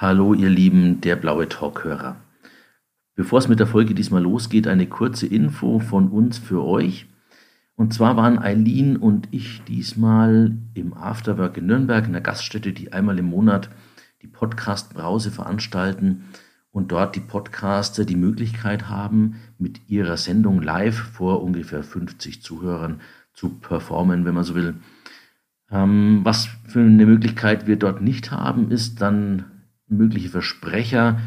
Hallo ihr Lieben, der blaue Talkhörer. Bevor es mit der Folge diesmal losgeht, eine kurze Info von uns für euch. Und zwar waren Eileen und ich diesmal im Afterwork in Nürnberg, in einer Gaststätte, die einmal im Monat die Podcast-Brause veranstalten und dort die Podcaster die Möglichkeit haben, mit ihrer Sendung live vor ungefähr 50 Zuhörern zu performen, wenn man so will. Ähm, was für eine Möglichkeit wir dort nicht haben, ist dann mögliche Versprecher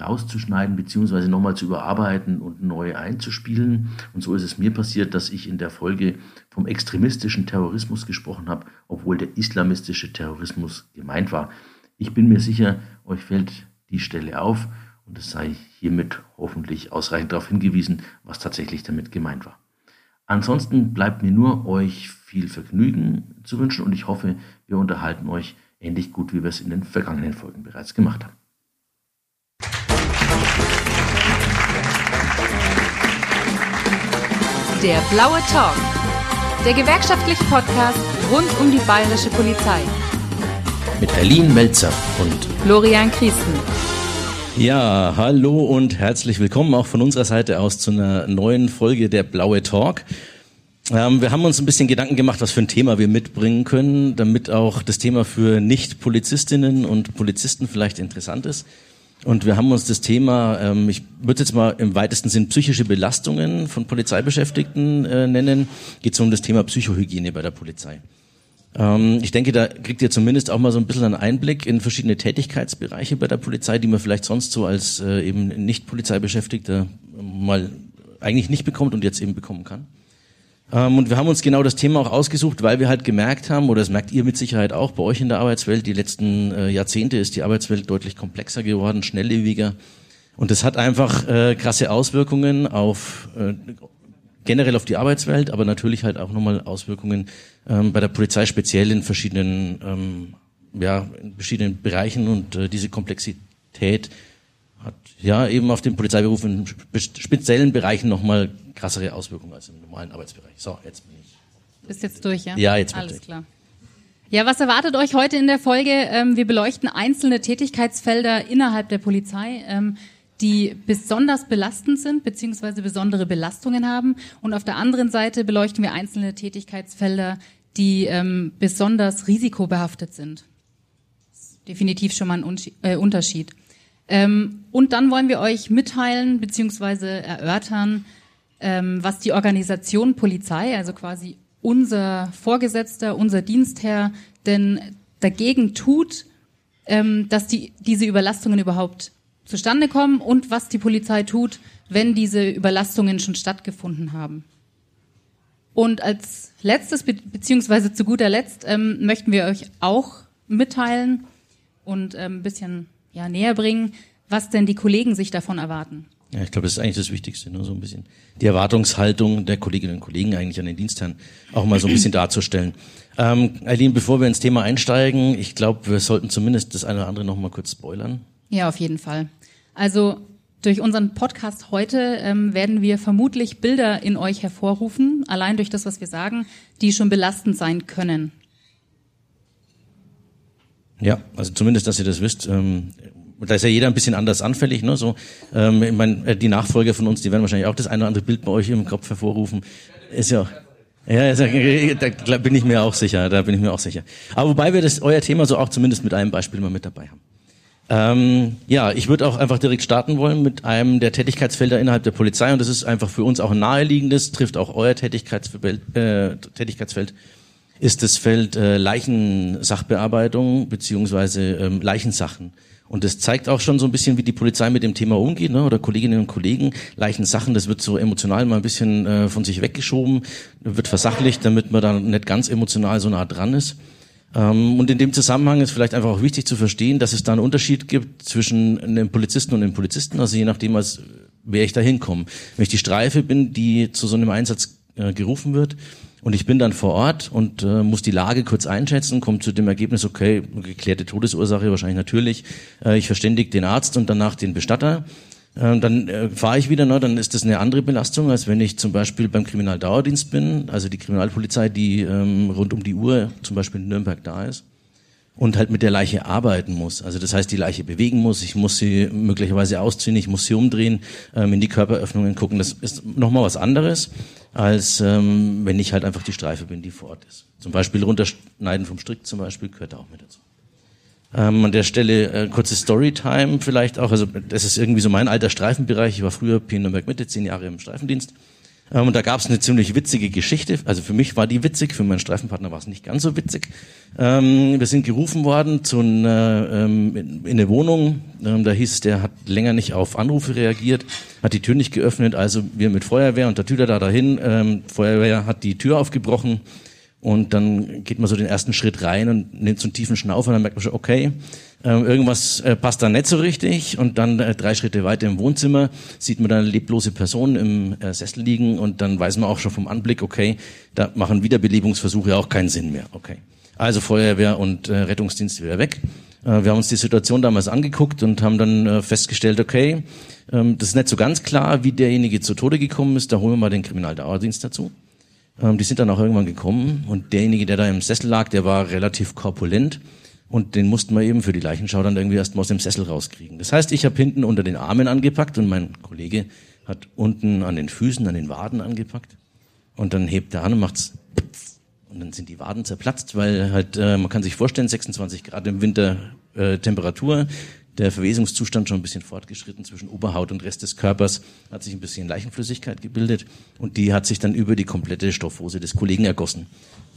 rauszuschneiden beziehungsweise nochmal zu überarbeiten und neu einzuspielen. Und so ist es mir passiert, dass ich in der Folge vom extremistischen Terrorismus gesprochen habe, obwohl der islamistische Terrorismus gemeint war. Ich bin mir sicher, euch fällt die Stelle auf und es sei hiermit hoffentlich ausreichend darauf hingewiesen, was tatsächlich damit gemeint war. Ansonsten bleibt mir nur, euch viel Vergnügen zu wünschen und ich hoffe, wir unterhalten euch ähnlich gut, wie wir es in den vergangenen Folgen bereits gemacht haben. Der blaue Talk. Der gewerkschaftliche Podcast rund um die bayerische Polizei. Mit Berlin Melzer und Florian Christen. Ja, hallo und herzlich willkommen auch von unserer Seite aus zu einer neuen Folge der Blaue Talk. Ähm, wir haben uns ein bisschen Gedanken gemacht, was für ein Thema wir mitbringen können, damit auch das Thema für Nicht-Polizistinnen und Polizisten vielleicht interessant ist. Und wir haben uns das Thema, ähm, ich würde jetzt mal im weitesten Sinn psychische Belastungen von Polizeibeschäftigten äh, nennen, geht es um das Thema Psychohygiene bei der Polizei. Ähm, ich denke, da kriegt ihr zumindest auch mal so ein bisschen einen Einblick in verschiedene Tätigkeitsbereiche bei der Polizei, die man vielleicht sonst so als äh, eben Nicht-Polizeibeschäftigter mal eigentlich nicht bekommt und jetzt eben bekommen kann. Ähm, und wir haben uns genau das Thema auch ausgesucht, weil wir halt gemerkt haben, oder das merkt ihr mit Sicherheit auch bei euch in der Arbeitswelt, die letzten äh, Jahrzehnte ist die Arbeitswelt deutlich komplexer geworden, schnelllebiger. Und das hat einfach äh, krasse Auswirkungen auf äh, generell auf die Arbeitswelt, aber natürlich halt auch nochmal Auswirkungen ähm, bei der Polizei, speziell in verschiedenen, ähm, ja, in verschiedenen Bereichen und diese Komplexität hat ja eben auf den Polizeiberuf in speziellen Bereichen nochmal krassere Auswirkungen als im normalen Arbeitsbereich. So, jetzt bin ich. Bist jetzt durch, ja? Ja, jetzt bin ich Alles klar. Ja, was erwartet euch heute in der Folge? Ähm, wir beleuchten einzelne Tätigkeitsfelder innerhalb der Polizei, ähm, die besonders belastend sind, beziehungsweise besondere Belastungen haben. Und auf der anderen Seite beleuchten wir einzelne Tätigkeitsfelder, die ähm, besonders risikobehaftet sind. Definitiv schon mal ein äh, Unterschied. Und dann wollen wir euch mitteilen bzw. erörtern, ähm, was die Organisation Polizei, also quasi unser Vorgesetzter, unser Dienstherr, denn dagegen tut, ähm, dass die, diese Überlastungen überhaupt zustande kommen und was die Polizei tut, wenn diese Überlastungen schon stattgefunden haben. Und als letztes, beziehungsweise zu guter Letzt, ähm, möchten wir euch auch mitteilen und ähm, ein bisschen ja, näher bringen, was denn die Kollegen sich davon erwarten. Ja, ich glaube, das ist eigentlich das Wichtigste, nur ne? so ein bisschen die Erwartungshaltung der Kolleginnen und Kollegen eigentlich an den Dienstherren auch mal so ein bisschen darzustellen. Ähm, Eileen, bevor wir ins Thema einsteigen, ich glaube, wir sollten zumindest das eine oder andere noch mal kurz spoilern. Ja, auf jeden Fall. Also durch unseren Podcast heute ähm, werden wir vermutlich Bilder in euch hervorrufen, allein durch das, was wir sagen, die schon belastend sein können. Ja, also zumindest, dass ihr das wisst. Ähm, da ist ja jeder ein bisschen anders anfällig. Ne? So, ähm, ich mein, äh, die Nachfolger von uns, die werden wahrscheinlich auch das eine oder andere Bild bei euch im Kopf hervorrufen. Ist ja ja, da bin ich mir auch sicher, da bin ich mir auch sicher. Aber wobei wir das euer Thema so auch zumindest mit einem Beispiel mal mit dabei haben. Ähm, ja, ich würde auch einfach direkt starten wollen mit einem der Tätigkeitsfelder innerhalb der Polizei und das ist einfach für uns auch ein naheliegendes, trifft auch euer Tätigkeitsfeld, äh, Tätigkeitsfeld ist das Feld äh, Leichensachbearbeitung beziehungsweise ähm, Leichensachen. Und das zeigt auch schon so ein bisschen, wie die Polizei mit dem Thema umgeht, ne? oder Kolleginnen und Kollegen. Leichensachen, das wird so emotional mal ein bisschen äh, von sich weggeschoben, wird versachlicht, damit man dann nicht ganz emotional so nah dran ist. Ähm, und in dem Zusammenhang ist vielleicht einfach auch wichtig zu verstehen, dass es da einen Unterschied gibt zwischen einem Polizisten und einem Polizisten, also je nachdem, als wer ich da hinkomme. Wenn ich die Streife bin, die zu so einem Einsatz äh, gerufen wird, und ich bin dann vor Ort und äh, muss die Lage kurz einschätzen, komme zu dem Ergebnis, okay, geklärte Todesursache wahrscheinlich natürlich. Äh, ich verständige den Arzt und danach den Bestatter. Äh, dann äh, fahre ich wieder, ne, dann ist das eine andere Belastung, als wenn ich zum Beispiel beim Kriminaldauerdienst bin, also die Kriminalpolizei, die ähm, rund um die Uhr zum Beispiel in Nürnberg da ist. und halt mit der Leiche arbeiten muss. Also das heißt, die Leiche bewegen muss, ich muss sie möglicherweise ausziehen, ich muss sie umdrehen, ähm, in die Körperöffnungen gucken. Das ist nochmal was anderes, als ähm, wenn ich halt einfach die Streife bin, die vor Ort ist. Zum Beispiel runterschneiden vom Strick zum Beispiel gehört da auch mit dazu. Ähm, an der Stelle äh, kurze Storytime vielleicht auch. Also das ist irgendwie so mein alter Streifenbereich. Ich war früher P Nürnberg Mitte, zehn Jahre im Streifendienst. Ähm, und da gab es eine ziemlich witzige Geschichte. Also für mich war die witzig, für meinen Streifenpartner war es nicht ganz so witzig. Ähm, wir sind gerufen worden zu einer, ähm, in eine Wohnung. Ähm, da hieß es, der hat länger nicht auf Anrufe reagiert, hat die Tür nicht geöffnet. Also wir mit Feuerwehr und der Tüter da dahin. Ähm, Feuerwehr hat die Tür aufgebrochen. Und dann geht man so den ersten Schritt rein und nimmt so einen tiefen Schnauf und dann merkt man schon, okay, ähm, irgendwas äh, passt da nicht so richtig und dann äh, drei Schritte weiter im Wohnzimmer sieht man dann eine leblose Person im äh, Sessel liegen und dann weiß man auch schon vom Anblick, okay, da machen Wiederbelebungsversuche auch keinen Sinn mehr. Okay. Also Feuerwehr und Rettungsdienst wieder weg. wir haben uns die Situation damals angeguckt und haben dann festgestellt, okay, ähm, das ist nicht so ganz klar, wie derjenige zu Tode gekommen ist. Da holen wir mal den Kriminaldauerdienst dazu. Ähm, die sind dann auch irgendwann gekommen und derjenige, der da im Sessel lag, der war relativ korpulent und den mussten wir eben für die Leichenschau dann irgendwie erst mal aus dem Sessel rauskriegen. Das heißt, ich habe hinten unter den Armen angepackt und mein Kollege hat unten an den Füßen, an den Waden angepackt. Und dann hebt er an und macht's und dann sind die Waden zerplatzt, weil halt, äh, man kann sich vorstellen, 26 Grad im Winter äh, Temperatur, der Verwesungszustand schon ein bisschen fortgeschritten zwischen Oberhaut und Rest des Körpers, hat sich ein bisschen Leichenflüssigkeit gebildet und die hat sich dann über die komplette Stoffhose des Kollegen ergossen.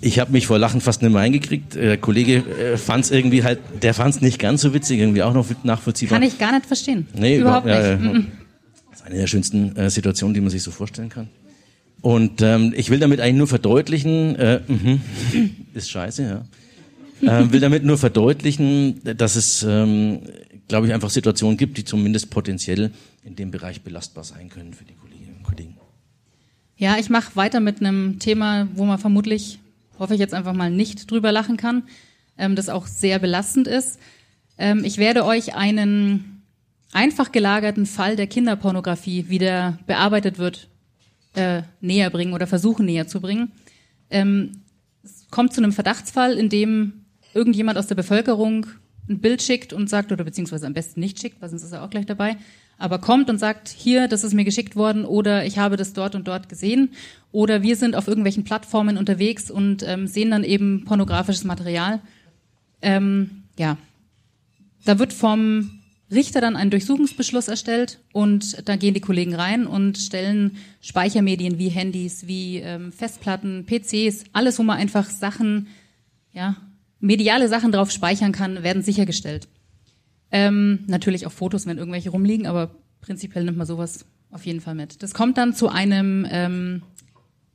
Ich habe mich vor Lachen fast nicht mehr eingekriegt. Der Kollege äh, fand es irgendwie halt, der fand es nicht ganz so witzig, irgendwie auch noch nachvollziehbar. Kann ich gar nicht verstehen. Nee, überhaupt, überhaupt nicht. Ja, das ist eine der schönsten äh, Situationen, die man sich so vorstellen kann. Und ähm, ich will damit eigentlich nur verdeutlichen, äh, mh, ist scheiße, ja. Ähm, will damit nur verdeutlichen, dass es ähm, glaube ich, einfach Situationen gibt, die zumindest potenziell in dem Bereich belastbar sein können für die Kolleginnen und Kollegen. Ja, ich mache weiter mit einem Thema, wo man vermutlich, hoffe ich jetzt einfach mal nicht drüber lachen kann, ähm, das auch sehr belastend ist. Ähm, ich werde euch einen einfach gelagerten Fall der Kinderpornografie, wie der bearbeitet wird, äh, näher bringen oder versuchen näher zu bringen. Ähm, es kommt zu einem Verdachtsfall, in dem irgendjemand aus der Bevölkerung ein Bild schickt und sagt, oder beziehungsweise am besten nicht schickt, weil sonst ist er auch gleich dabei, aber kommt und sagt, hier, das ist mir geschickt worden oder ich habe das dort und dort gesehen oder wir sind auf irgendwelchen Plattformen unterwegs und ähm, sehen dann eben pornografisches Material. Ähm, ja, da wird vom Richter dann ein Durchsuchungsbeschluss erstellt und da gehen die Kollegen rein und stellen Speichermedien wie Handys, wie ähm, Festplatten, PCs, alles, wo man einfach Sachen ja, mediale Sachen drauf speichern kann, werden sichergestellt. Ähm, natürlich auch Fotos, wenn irgendwelche rumliegen, aber prinzipiell nimmt man sowas auf jeden Fall mit. Das kommt dann zu einem, ähm,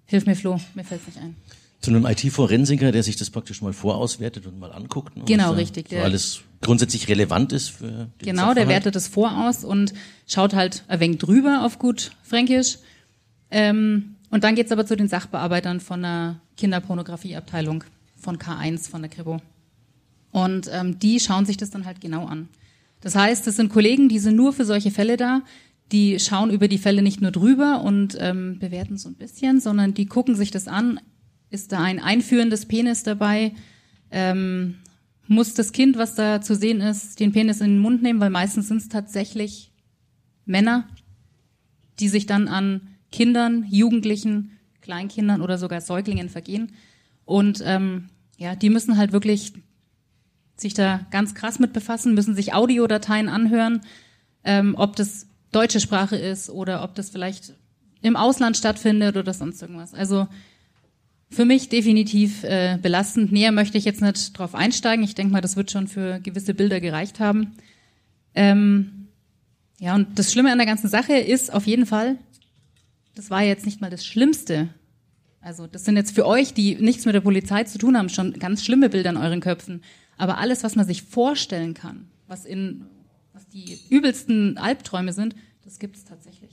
hilf mir Flo, mir fällt's nicht ein. Zu einem IT-Forensiker, der sich das praktisch mal vorauswertet und mal anguckt. Ne, genau, richtig. So alles grundsätzlich relevant ist für den Genau, Sachverhalt. der wertet das voraus und schaut halt ein wenig drüber auf gut Fränkisch. Ähm, und dann geht's aber zu den Sachbearbeitern von der Kinderpornografieabteilung von K1 von der Kribo. Und ähm, die schauen sich das dann halt genau an. Das heißt, das sind Kollegen, die sind nur für solche Fälle da. Die schauen über die Fälle nicht nur drüber und ähm, bewerten so ein bisschen, sondern die gucken sich das an. Ist da ein einführendes Penis dabei? Ähm, muss das Kind, was da zu sehen ist, den Penis in den Mund nehmen? Weil meistens sind es tatsächlich Männer, die sich dann an Kindern, Jugendlichen, Kleinkindern oder sogar Säuglingen vergehen. Und ähm, ja, die müssen halt wirklich sich da ganz krass mit befassen, müssen sich Audiodateien anhören, ähm, ob das deutsche Sprache ist oder ob das vielleicht im Ausland stattfindet oder sonst irgendwas. Also für mich definitiv äh, belastend. Näher möchte ich jetzt nicht drauf einsteigen. Ich denke mal, das wird schon für gewisse Bilder gereicht haben. Ähm, ja, und das Schlimme an der ganzen Sache ist auf jeden Fall, das war jetzt nicht mal das Schlimmste, also das sind jetzt für euch, die nichts mit der Polizei zu tun haben, schon ganz schlimme Bilder in euren Köpfen. Aber alles, was man sich vorstellen kann, was in was die übelsten Albträume sind, das gibt es tatsächlich.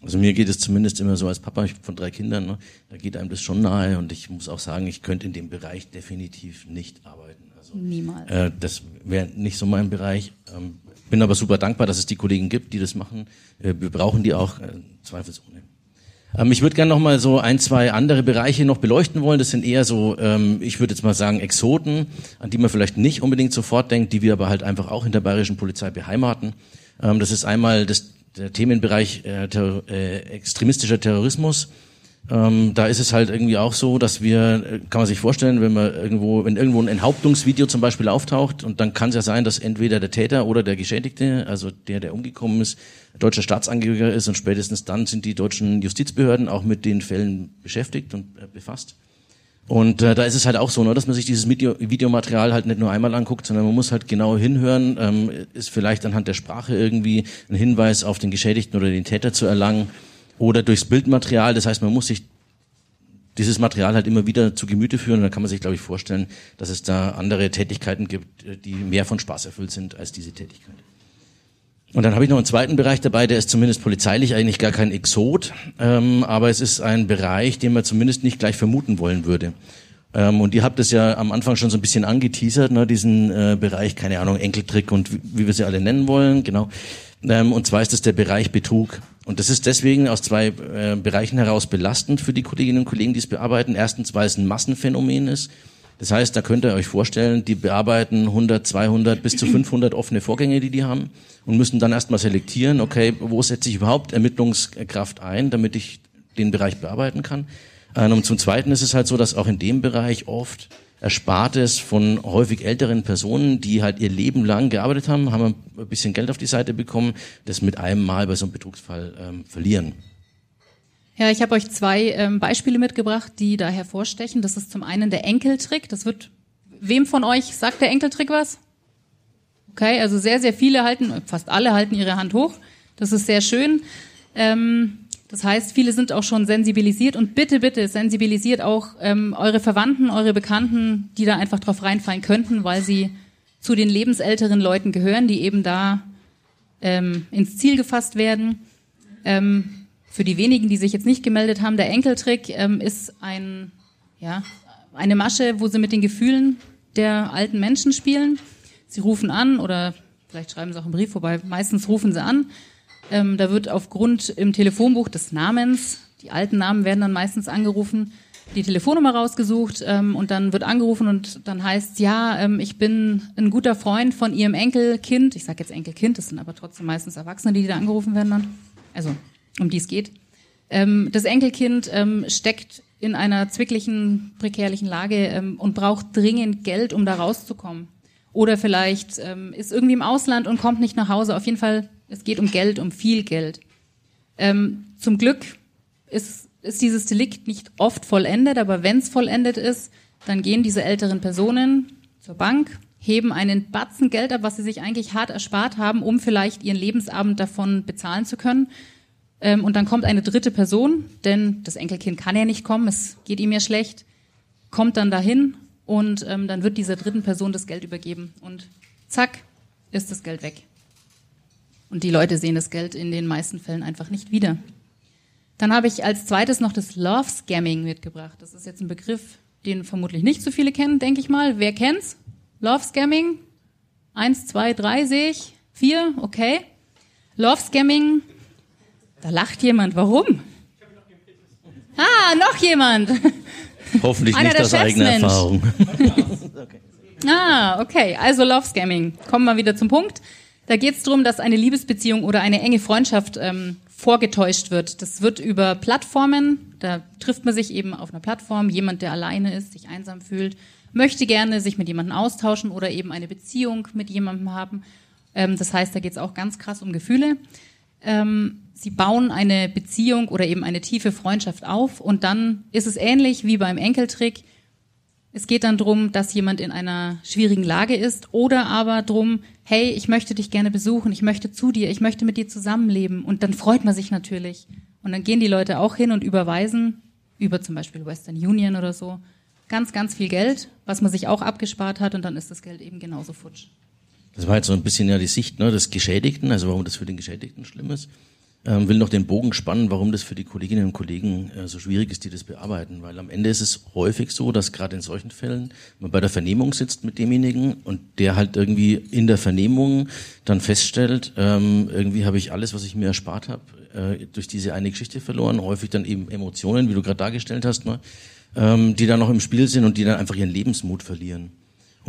Also mir geht es zumindest immer so als Papa von drei Kindern, ne, da geht einem das schon nahe und ich muss auch sagen, ich könnte in dem Bereich definitiv nicht arbeiten. Also, Niemals. Äh, das wäre nicht so mein Bereich. Ähm, bin aber super dankbar, dass es die Kollegen gibt, die das machen. Äh, wir brauchen die auch äh, zweifelsohne. Ähm, ich würde gerne noch mal so ein, zwei andere Bereiche noch beleuchten wollen. Das sind eher so, ähm, ich würde jetzt mal sagen, Exoten, an die man vielleicht nicht unbedingt sofort denkt, die wir aber halt einfach auch in der bayerischen Polizei beheimaten. Ähm, das ist einmal das, der Themenbereich äh, ter äh, extremistischer Terrorismus. Ähm, da ist es halt irgendwie auch so, dass wir, äh, kann man sich vorstellen, wenn man irgendwo, wenn irgendwo ein Enthauptungsvideo zum Beispiel auftaucht und dann kann es ja sein, dass entweder der Täter oder der Geschädigte, also der, der umgekommen ist, deutscher Staatsangehöriger ist und spätestens dann sind die deutschen Justizbehörden auch mit den Fällen beschäftigt und äh, befasst. Und äh, da ist es halt auch so, ne, dass man sich dieses Video Videomaterial halt nicht nur einmal anguckt, sondern man muss halt genau hinhören, ähm, ist vielleicht anhand der Sprache irgendwie ein Hinweis auf den Geschädigten oder den Täter zu erlangen oder durchs Bildmaterial. Das heißt, man muss sich dieses Material halt immer wieder zu Gemüte führen und dann kann man sich, glaube ich, vorstellen, dass es da andere Tätigkeiten gibt, äh, die mehr von Spaß erfüllt sind als diese Tätigkeit. Und dann habe ich noch einen zweiten Bereich dabei, der ist zumindest polizeilich eigentlich gar kein Exot, ähm, aber es ist ein Bereich, den man zumindest nicht gleich vermuten wollen würde. Ähm, und ihr habt es ja am Anfang schon so ein bisschen angeteasert, ne, diesen äh, Bereich, keine Ahnung, Enkeltrick und wie, wie wir sie alle nennen wollen, genau. Ähm, und zwar ist es der Bereich Betrug. Und das ist deswegen aus zwei äh, Bereichen heraus belastend für die Kolleginnen und Kollegen, die es bearbeiten. Erstens, weil es ein Massenphänomen ist. Das heißt, da könnt ihr euch vorstellen, die bearbeiten 100, 200 bis zu 500 offene Vorgänge, die die haben und müssen dann erstmal selektieren, okay, wo setze ich überhaupt Ermittlungskraft ein, damit ich den Bereich bearbeiten kann. Ähm, und zum Zweiten ist es halt so, dass auch in dem Bereich oft Erspartes von häufig älteren Personen, die halt ihr Leben lang gearbeitet haben, haben ein bisschen Geld auf die Seite bekommen, das mit einem Mal bei so einem Betrugsfall ähm, verlieren. Ja, ich habe euch zwei ähm, Beispiele mitgebracht, die da hervorstechen. Das ist zum einen der Enkeltrick. Das wird, wem von euch sagt der Enkeltrick was? Okay, also sehr, sehr viele halten, fast alle halten ihre Hand hoch. Das ist sehr schön. Ähm, das heißt, viele sind auch schon sensibilisiert und bitte, bitte sensibilisiert auch ähm, eure Verwandten, eure Bekannten, die da einfach drauf reinfallen könnten, weil sie zu den lebensälteren Leuten gehören, die eben da ähm, ins Ziel gefasst werden. Ähm, für die wenigen, die sich jetzt nicht gemeldet haben, der Enkeltrick ähm, ist ein, ja, eine Masche, wo sie mit den Gefühlen der alten Menschen spielen. Sie rufen an oder vielleicht schreiben sie auch einen Brief vorbei. Meistens rufen sie an ähm, da wird aufgrund im Telefonbuch des Namens, die alten Namen werden dann meistens angerufen, die Telefonnummer rausgesucht ähm, und dann wird angerufen und dann heißt ja, ähm, ich bin ein guter Freund von ihrem Enkelkind. Ich sage jetzt Enkelkind, das sind aber trotzdem meistens Erwachsene, die da angerufen werden dann. Also um die es geht. Ähm, das Enkelkind ähm, steckt in einer zwicklichen, prekärlichen Lage ähm, und braucht dringend Geld, um da rauszukommen. Oder vielleicht ähm, ist irgendwie im Ausland und kommt nicht nach Hause. Auf jeden Fall es geht um Geld, um viel Geld. Ähm, zum Glück ist, ist dieses Delikt nicht oft vollendet, aber wenn es vollendet ist, dann gehen diese älteren Personen zur Bank, heben einen Batzen Geld ab, was sie sich eigentlich hart erspart haben, um vielleicht ihren Lebensabend davon bezahlen zu können. Ähm, und dann kommt eine dritte Person, denn das Enkelkind kann ja nicht kommen, es geht ihm ja schlecht, kommt dann dahin und ähm, dann wird dieser dritten Person das Geld übergeben und zack, ist das Geld weg. Und die Leute sehen das Geld in den meisten Fällen einfach nicht wieder. Dann habe ich als zweites noch das Love Scamming mitgebracht. Das ist jetzt ein Begriff, den vermutlich nicht so viele kennen, denke ich mal. Wer kennt's? Love Scamming? Eins, zwei, drei sehe ich. Vier, okay. Love Scamming. Da lacht jemand. Warum? Ah, noch jemand. Hoffentlich nicht aus eigener Erfahrung. ah, okay. Also Love Scamming. Kommen wir wieder zum Punkt. Da geht es darum, dass eine Liebesbeziehung oder eine enge Freundschaft ähm, vorgetäuscht wird. Das wird über Plattformen, da trifft man sich eben auf einer Plattform, jemand, der alleine ist, sich einsam fühlt, möchte gerne sich mit jemandem austauschen oder eben eine Beziehung mit jemandem haben. Ähm, das heißt, da geht es auch ganz krass um Gefühle. Ähm, sie bauen eine Beziehung oder eben eine tiefe Freundschaft auf und dann ist es ähnlich wie beim Enkeltrick. Es geht dann drum, dass jemand in einer schwierigen Lage ist oder aber drum, hey, ich möchte dich gerne besuchen, ich möchte zu dir, ich möchte mit dir zusammenleben. Und dann freut man sich natürlich. Und dann gehen die Leute auch hin und überweisen über zum Beispiel Western Union oder so ganz, ganz viel Geld, was man sich auch abgespart hat und dann ist das Geld eben genauso futsch. Das war jetzt so ein bisschen ja die Sicht ne, des Geschädigten, also warum das für den Geschädigten schlimm ist ähm, will noch den Bogen spannen, warum das für die Kolleginnen und Kollegen äh, so schwierig ist, die das bearbeiten. Weil am Ende ist es häufig so, dass gerade in solchen Fällen man bei der Vernehmung sitzt mit demjenigen und der halt irgendwie in der Vernehmung dann feststellt, ähm, irgendwie habe ich alles, was ich mir erspart habe, äh, durch diese eine Geschichte verloren, häufig dann eben Emotionen, wie du gerade dargestellt hast, ne? ähm, die dann noch im Spiel sind und die dann einfach ihren Lebensmut verlieren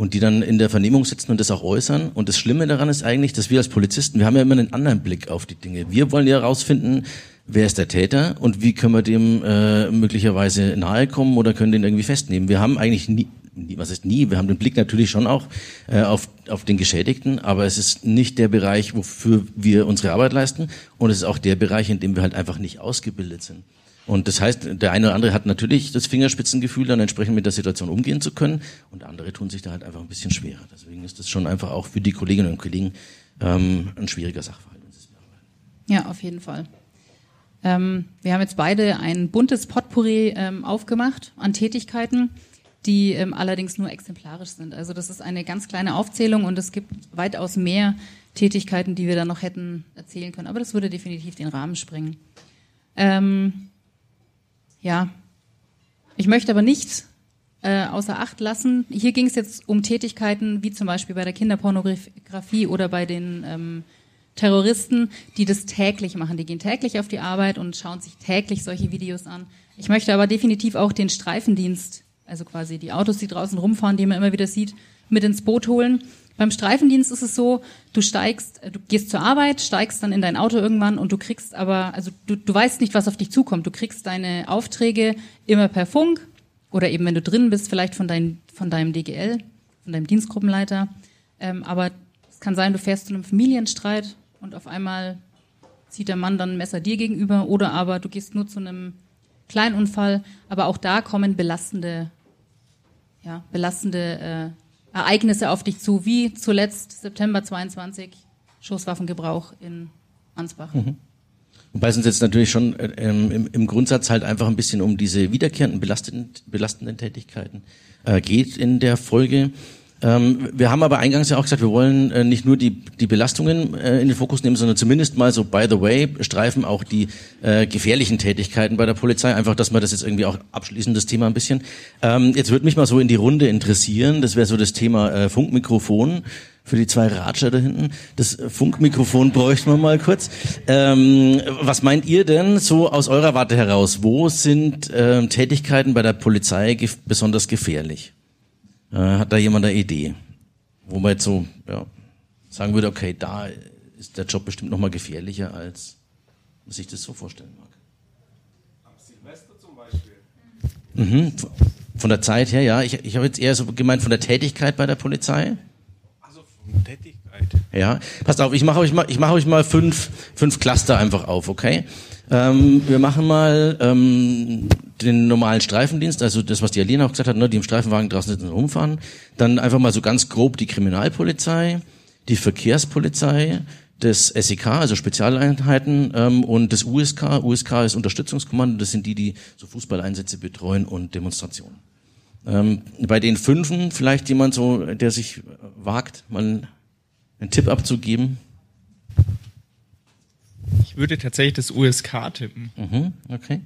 und die dann in der Vernehmung sitzen und das auch äußern. Und das Schlimme daran ist eigentlich, dass wir als Polizisten, wir haben ja immer einen anderen Blick auf die Dinge. Wir wollen ja herausfinden, wer ist der Täter und wie können wir dem äh, möglicherweise nahe kommen oder können den irgendwie festnehmen. Wir haben eigentlich nie, was ist nie, wir haben den Blick natürlich schon auch äh, auf, auf den Geschädigten, aber es ist nicht der Bereich, wofür wir unsere Arbeit leisten und es ist auch der Bereich, in dem wir halt einfach nicht ausgebildet sind. Und das heißt, der eine oder andere hat natürlich das Fingerspitzengefühl, dann entsprechend mit der Situation umgehen zu können und andere tun sich da halt einfach ein bisschen schwerer. Deswegen ist das schon einfach auch für die Kolleginnen und Kollegen ähm, ein schwieriger Sachverhalt. Ja, auf jeden Fall. Ähm, wir haben jetzt beide ein buntes Potpourri ähm, aufgemacht an Tätigkeiten, die ähm, allerdings nur exemplarisch sind. Also das ist eine ganz kleine Aufzählung und es gibt weitaus mehr Tätigkeiten, die wir da noch hätten erzählen können. Aber das würde definitiv den Rahmen sprengen. Ähm, ja, ich möchte aber nicht äh, außer Acht lassen. Hier ging es jetzt um Tätigkeiten wie zum Beispiel bei der Kinderpornografie oder bei den ähm, Terroristen, die das täglich machen. Die gehen täglich auf die Arbeit und schauen sich täglich solche Videos an. Ich möchte aber definitiv auch den Streifendienst, also quasi die Autos, die draußen rumfahren, die man immer wieder sieht, mit ins Boot holen. Beim Streifendienst ist es so, du steigst, äh, du gehst zur Arbeit, steigst dann in dein Auto irgendwann und du kriegst aber, also du, du weißt nicht, was auf dich zukommt. Du kriegst deine Aufträge immer per Funk oder eben, wenn du drin bist, vielleicht von, dein, von deinem DGL, von deinem Dienstgruppenleiter. Ähm, aber es kann sein, du fährst zu einem Familienstreit und auf einmal zieht der Mann dann ein Messer dir gegenüber oder aber du gehst nur zu einem Kleinunfall. Aber auch da kommen belastende, ja, belastende äh, Ereignisse auf dich zu, wie zuletzt September 22 Schusswaffengebrauch in Ansbach. Mhm. Wobei es uns jetzt natürlich schon äh, ähm, im, im, Grundsatz halt einfach ein bisschen um diese wiederkehrenden belastenden, belastenden Tätigkeiten äh, geht in der Folge. Ähm, wir haben aber eingangs ja auch gesagt, wir wollen äh, nicht nur die, die Belastungen äh, in den Fokus nehmen, sondern zumindest mal so, by the way, streifen auch die äh, gefährlichen Tätigkeiten bei der Polizei. Einfach, dass wir das jetzt irgendwie auch abschließen, das Thema ein bisschen. Ähm, jetzt würde mich mal so in die Runde interessieren. Das wäre so das Thema äh, Funkmikrofon für die zwei Ratscher da hinten. Das Funkmikrofon bräuchten wir mal kurz. Ähm, was meint ihr denn so aus eurer Warte heraus? Wo sind ähm, Tätigkeiten bei der Polizei gef besonders gefährlich? Äh, hat da jemand eine Idee? Wo man jetzt so ja, sagen würde, okay, da ist der Job bestimmt noch mal gefährlicher, als man sich das so vorstellen mag. Am Silvester zum Beispiel. Mhm. Von der Zeit her, ja. Ich, ich habe jetzt eher so gemeint von der Tätigkeit bei der Polizei. Also von der Tätigkeit. Ja, passt auf, ich mache euch mal, ich mache euch mal fünf, fünf Cluster einfach auf, okay? Ähm, wir machen mal ähm, den normalen Streifendienst, also das, was die Alina auch gesagt hat, ne, die im Streifenwagen draußen sitzen und rumfahren. Dann einfach mal so ganz grob die Kriminalpolizei, die Verkehrspolizei, das SEK, also Spezialeinheiten, ähm, und das USK. USK ist Unterstützungskommando, das sind die, die so Fußballeinsätze betreuen und Demonstrationen. Ähm, bei den Fünfen vielleicht jemand so, der sich wagt, mal einen Tipp abzugeben. Ich würde tatsächlich das USK tippen. Mhm, okay.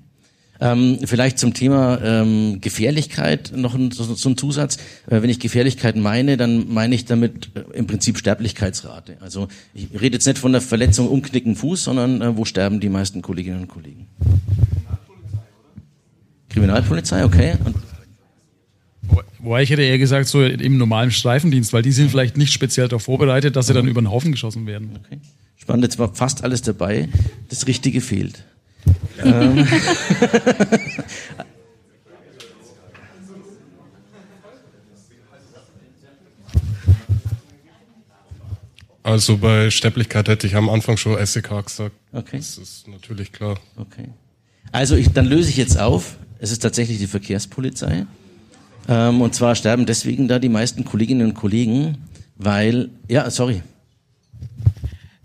Ähm, vielleicht zum Thema ähm, Gefährlichkeit noch ein, so, so ein Zusatz. Äh, wenn ich Gefährlichkeit meine, dann meine ich damit äh, im Prinzip Sterblichkeitsrate. Also ich rede jetzt nicht von der Verletzung umknicken Fuß, sondern äh, wo sterben die meisten Kolleginnen und Kollegen? Kriminalpolizei, oder? Kriminalpolizei, okay. Und Wobei ich hätte eher gesagt, so im normalen Streifendienst, weil die sind vielleicht nicht speziell darauf vorbereitet, dass sie dann über den Haufen geschossen werden. Okay. Spannend, jetzt war fast alles dabei. Das Richtige fehlt. Ähm. Also bei Sterblichkeit hätte ich am Anfang schon SEK gesagt. Okay. Das ist natürlich klar. Okay. Also ich, dann löse ich jetzt auf. Es ist tatsächlich die Verkehrspolizei. Ähm, und zwar sterben deswegen da die meisten Kolleginnen und Kollegen, weil, ja, sorry.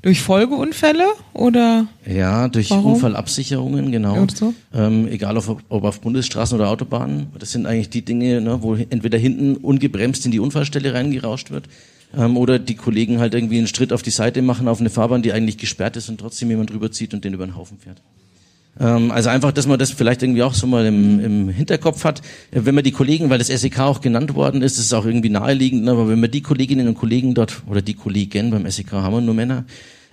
Durch Folgeunfälle oder? Ja, durch Warum? Unfallabsicherungen, genau. So? Ähm, egal ob, ob, auf Bundesstraßen oder Autobahnen. Das sind eigentlich die Dinge, ne, wo entweder hinten ungebremst in die Unfallstelle reingerauscht wird ähm, oder die Kollegen halt irgendwie einen Schritt auf die Seite machen auf eine Fahrbahn, die eigentlich gesperrt ist und trotzdem jemand drüber zieht und den über den Haufen fährt. Ähm, also einfach, dass man das vielleicht irgendwie auch so mal im, im Hinterkopf hat. Äh, wenn man die Kollegen, weil das SEK auch genannt worden ist, ist es auch irgendwie naheliegend, ne, aber wenn man die Kolleginnen und Kollegen dort, oder die Kollegen beim SEK haben wir nur Männer,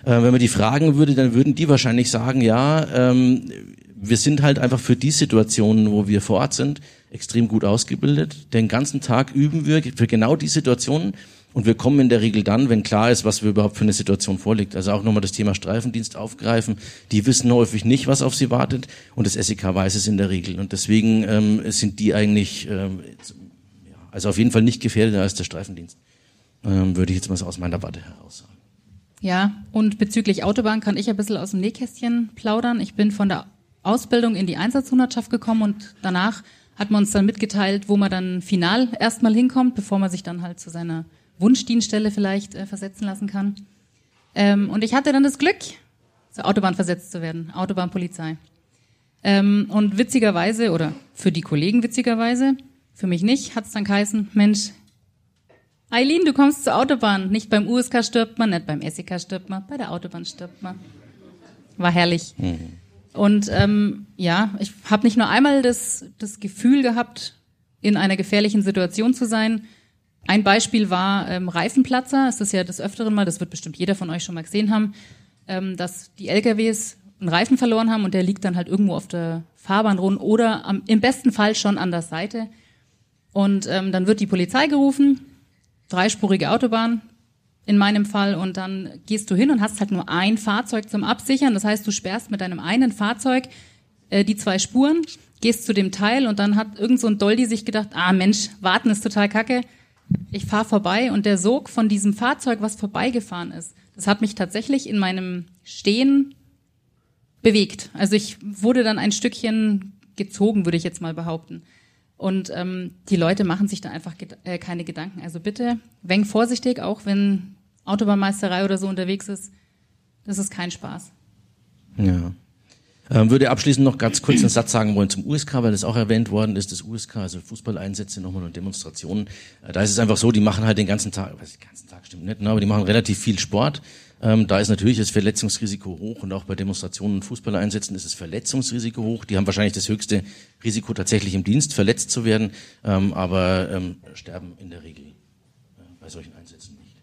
Äh, wenn man die fragen würde, dann würden die wahrscheinlich sagen, ja, ähm, wir sind halt einfach für die Situationen, wo wir vor Ort sind, extrem gut ausgebildet. Den ganzen Tag üben wir für genau die Situationen und wir kommen in der Regel dann, wenn klar ist, was wir überhaupt für eine Situation vorliegt. Also auch nochmal das Thema Streifendienst aufgreifen. Die wissen häufig nicht, was auf sie wartet und das SEK weiß es in der Regel. Und deswegen ähm, sind die eigentlich, ähm, also auf jeden Fall nicht gefährdeter als der Streifendienst, ähm, würde ich jetzt mal so aus meiner Warte heraus sagen. Ja, und bezüglich Autobahn kann ich ein bisschen aus dem Nähkästchen plaudern. Ich bin von der Ausbildung in die Einsatzhundertschaft gekommen und danach hat man uns dann mitgeteilt, wo man dann final erstmal hinkommt, bevor man sich dann halt zu seiner Wunschdienststelle vielleicht äh, versetzen lassen kann. Ähm, und ich hatte dann das Glück, zur Autobahn versetzt zu werden, Autobahnpolizei. Ähm, und witzigerweise, oder für die Kollegen witzigerweise, für mich nicht, hat es dann geheißen, Mensch, Eileen, du kommst zur Autobahn. Nicht beim USK stirbt man, nicht beim SEK stirbt man, bei der Autobahn stirbt man. War herrlich. Mhm. Und ähm, ja, ich habe nicht nur einmal das, das Gefühl gehabt, in einer gefährlichen Situation zu sein, ein Beispiel war ähm, Reifenplatzer. Es ist ja des Öfteren mal, das wird bestimmt jeder von euch schon mal gesehen haben, ähm, dass die LKWs einen Reifen verloren haben und der liegt dann halt irgendwo auf der Fahrbahn rund oder am, im besten Fall schon an der Seite. Und ähm, dann wird die Polizei gerufen, dreispurige Autobahn in meinem Fall und dann gehst du hin und hast halt nur ein Fahrzeug zum Absichern. Das heißt, du sperrst mit deinem einen Fahrzeug äh, die zwei Spuren, gehst zu dem Teil und dann hat irgend so ein Doldi sich gedacht, ah Mensch, warten ist total kacke ich fahre vorbei und der Sog von diesem Fahrzeug, was vorbeigefahren ist, das hat mich tatsächlich in meinem Stehen bewegt. Also ich wurde dann ein Stückchen gezogen, würde ich jetzt mal behaupten. Und ähm, die Leute machen sich da einfach äh, keine Gedanken. Also bitte, wenn vorsichtig, auch wenn Autobahnmeisterei oder so unterwegs ist, das ist kein Spaß. Ja. Ähm, würde abschließend noch ganz kurz einen Satz sagen wollen zum USK, weil das auch erwähnt worden ist, das USK, also Fußballeinsätze nochmal und Demonstrationen. Äh, da ist es einfach so, die machen halt den ganzen Tag, was den ganzen Tag stimmt nicht, ne, aber die machen relativ viel Sport. Ähm, da ist natürlich das Verletzungsrisiko hoch und auch bei Demonstrationen und Fußballeinsätzen ist das Verletzungsrisiko hoch. Die haben wahrscheinlich das höchste Risiko tatsächlich im Dienst verletzt zu werden, ähm, aber ähm, sterben in der Regel äh, bei solchen Einsätzen nicht.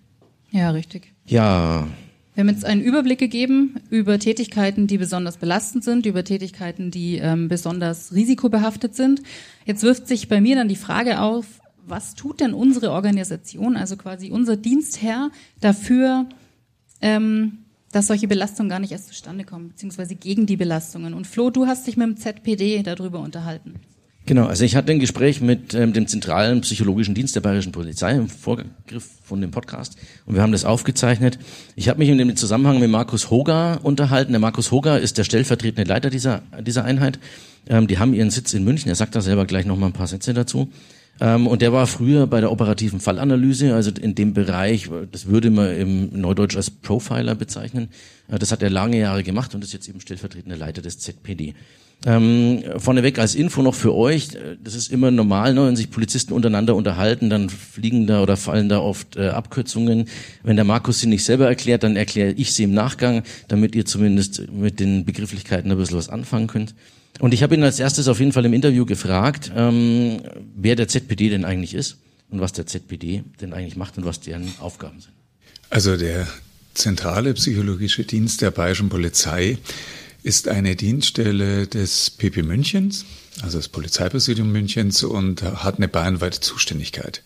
Ja, richtig. Ja, wir haben jetzt einen Überblick gegeben über Tätigkeiten, die besonders belastend sind, über Tätigkeiten, die ähm, besonders risikobehaftet sind. Jetzt wirft sich bei mir dann die Frage auf, was tut denn unsere Organisation, also quasi unser Dienstherr, dafür, ähm, dass solche Belastungen gar nicht erst zustande kommen, beziehungsweise gegen die Belastungen. Und Flo, du hast dich mit dem ZPD darüber unterhalten. Genau, also ich hatte ein Gespräch mit ähm, dem zentralen psychologischen Dienst der Bayerischen Polizei im Vorgriff von dem Podcast und wir haben das aufgezeichnet. Ich habe mich in dem Zusammenhang mit Markus Hoger unterhalten. Der Markus Hoger ist der stellvertretende Leiter dieser, dieser Einheit. Ähm, die haben ihren Sitz in München. Er sagt da selber gleich noch mal ein paar Sätze dazu. Ähm, und der war früher bei der operativen Fallanalyse, also in dem Bereich, das würde man im Neudeutsch als Profiler bezeichnen. Äh, das hat er lange Jahre gemacht und ist jetzt eben stellvertretender Leiter des ZPD. Ähm, vorneweg als Info noch für euch, das ist immer normal, ne, wenn sich Polizisten untereinander unterhalten, dann fliegen da oder fallen da oft äh, Abkürzungen. Wenn der Markus sie nicht selber erklärt, dann erkläre ich sie im Nachgang, damit ihr zumindest mit den Begrifflichkeiten ein bisschen was anfangen könnt. Und ich habe ihn als erstes auf jeden Fall im Interview gefragt, ähm, wer der ZPD denn eigentlich ist und was der ZPD denn eigentlich macht und was deren Aufgaben sind. Also der zentrale psychologische Dienst der Bayerischen Polizei ist eine Dienststelle des PP Münchens, also das Polizeipräsidium Münchens und hat eine bayernweite Zuständigkeit.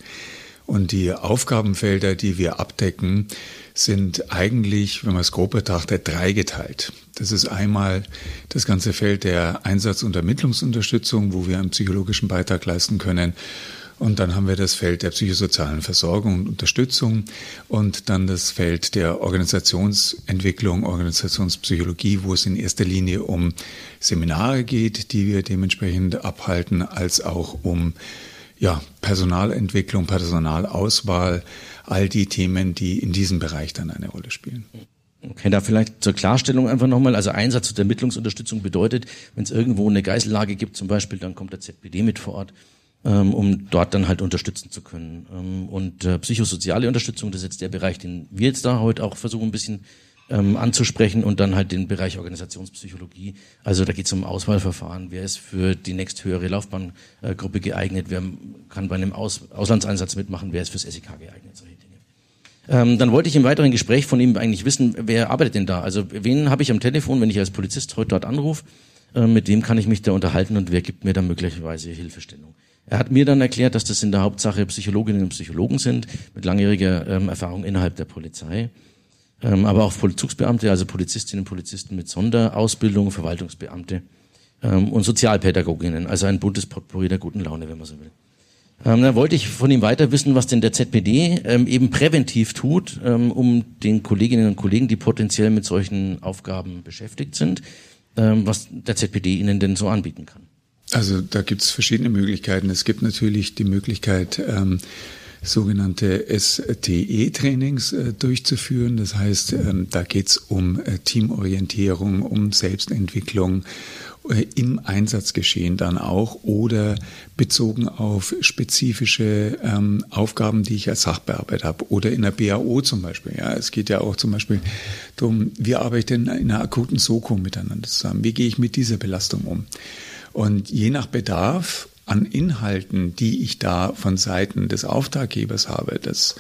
Und die Aufgabenfelder, die wir abdecken, sind eigentlich, wenn man es grob betrachtet, dreigeteilt. Das ist einmal das ganze Feld der Einsatz- und Ermittlungsunterstützung, wo wir einen psychologischen Beitrag leisten können. Und dann haben wir das Feld der psychosozialen Versorgung und Unterstützung und dann das Feld der Organisationsentwicklung, Organisationspsychologie, wo es in erster Linie um Seminare geht, die wir dementsprechend abhalten, als auch um ja, Personalentwicklung, Personalauswahl, all die Themen, die in diesem Bereich dann eine Rolle spielen. Okay, da vielleicht zur Klarstellung einfach nochmal. Also Einsatz und Ermittlungsunterstützung bedeutet, wenn es irgendwo eine Geisellage gibt zum Beispiel, dann kommt der ZPD mit vor Ort um dort dann halt unterstützen zu können. Ähm, und äh, psychosoziale Unterstützung, das ist jetzt der Bereich, den wir jetzt da heute auch versuchen ein bisschen ähm, anzusprechen und dann halt den Bereich Organisationspsychologie. Also da geht es um Auswahlverfahren. Wer ist für die nächsthöhere Laufbahngruppe geeignet? Wer kann bei einem Aus Auslandseinsatz mitmachen? Wer ist fürs SEK geeignet? Solche Dinge. Ähm, dann wollte ich im weiteren Gespräch von ihm eigentlich wissen, wer arbeitet denn da? Also wen habe ich am Telefon, wenn ich als Polizist heute dort anrufe? Äh, mit wem kann ich mich da unterhalten und wer gibt mir da möglicherweise Hilfestellung? Er hat mir dann erklärt, dass das in der Hauptsache Psychologinnen und Psychologen sind mit langjähriger ähm, Erfahrung innerhalb der Polizei, ähm, aber auch Vollzugsbeamte, also Polizistinnen und Polizisten mit Sonderausbildung, Verwaltungsbeamte ähm, und Sozialpädagoginnen, also ein buntes Potpourri der guten Laune, wenn man so will. Ähm, dann wollte ich von ihm weiter wissen, was denn der ZPD ähm, eben präventiv tut, ähm, um den Kolleginnen und Kollegen, die potenziell mit solchen Aufgaben beschäftigt sind, ähm, was der ZPD ihnen denn so anbieten kann. Also da gibt es verschiedene Möglichkeiten. Es gibt natürlich die Möglichkeit, ähm, sogenannte STE-Trainings äh, durchzuführen. Das heißt, ähm, da geht es um äh, Teamorientierung, um Selbstentwicklung, äh, im Einsatzgeschehen dann auch oder bezogen auf spezifische ähm, Aufgaben, die ich als Sachbearbeiter habe oder in der BAO zum Beispiel. Ja, es geht ja auch zum Beispiel darum, wie arbeite ich denn in einer akuten Soko miteinander zusammen? Wie gehe ich mit dieser Belastung um? Und je nach Bedarf an Inhalten, die ich da von Seiten des Auftraggebers habe, das